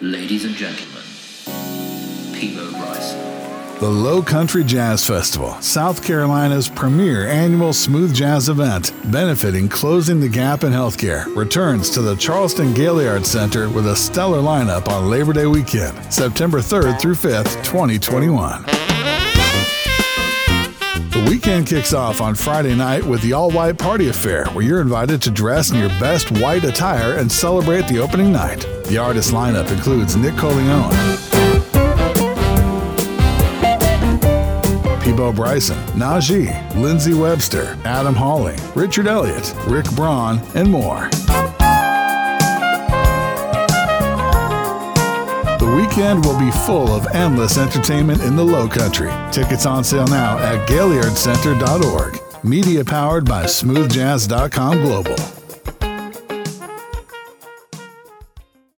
Ladies and gentlemen, Peabo Bryson. The Lowcountry Jazz Festival, South Carolina's premier annual smooth jazz event, benefiting Closing the Gap in Healthcare, returns to the Charleston Gaillard Center with a stellar lineup on Labor Day weekend, September 3rd through 5th, 2021. Weekend kicks off on Friday night with the all white party affair, where you're invited to dress in your best white attire and celebrate the opening night. The artist lineup includes Nick Colionne, Peabo Bryson, Najee, Lindsey Webster, Adam Hawley, Richard Elliott, Rick Braun, and more. The weekend will be full of endless entertainment in the Low Country. Tickets on sale now at GaillardCenter.org. Media powered by SmoothJazz.com Global.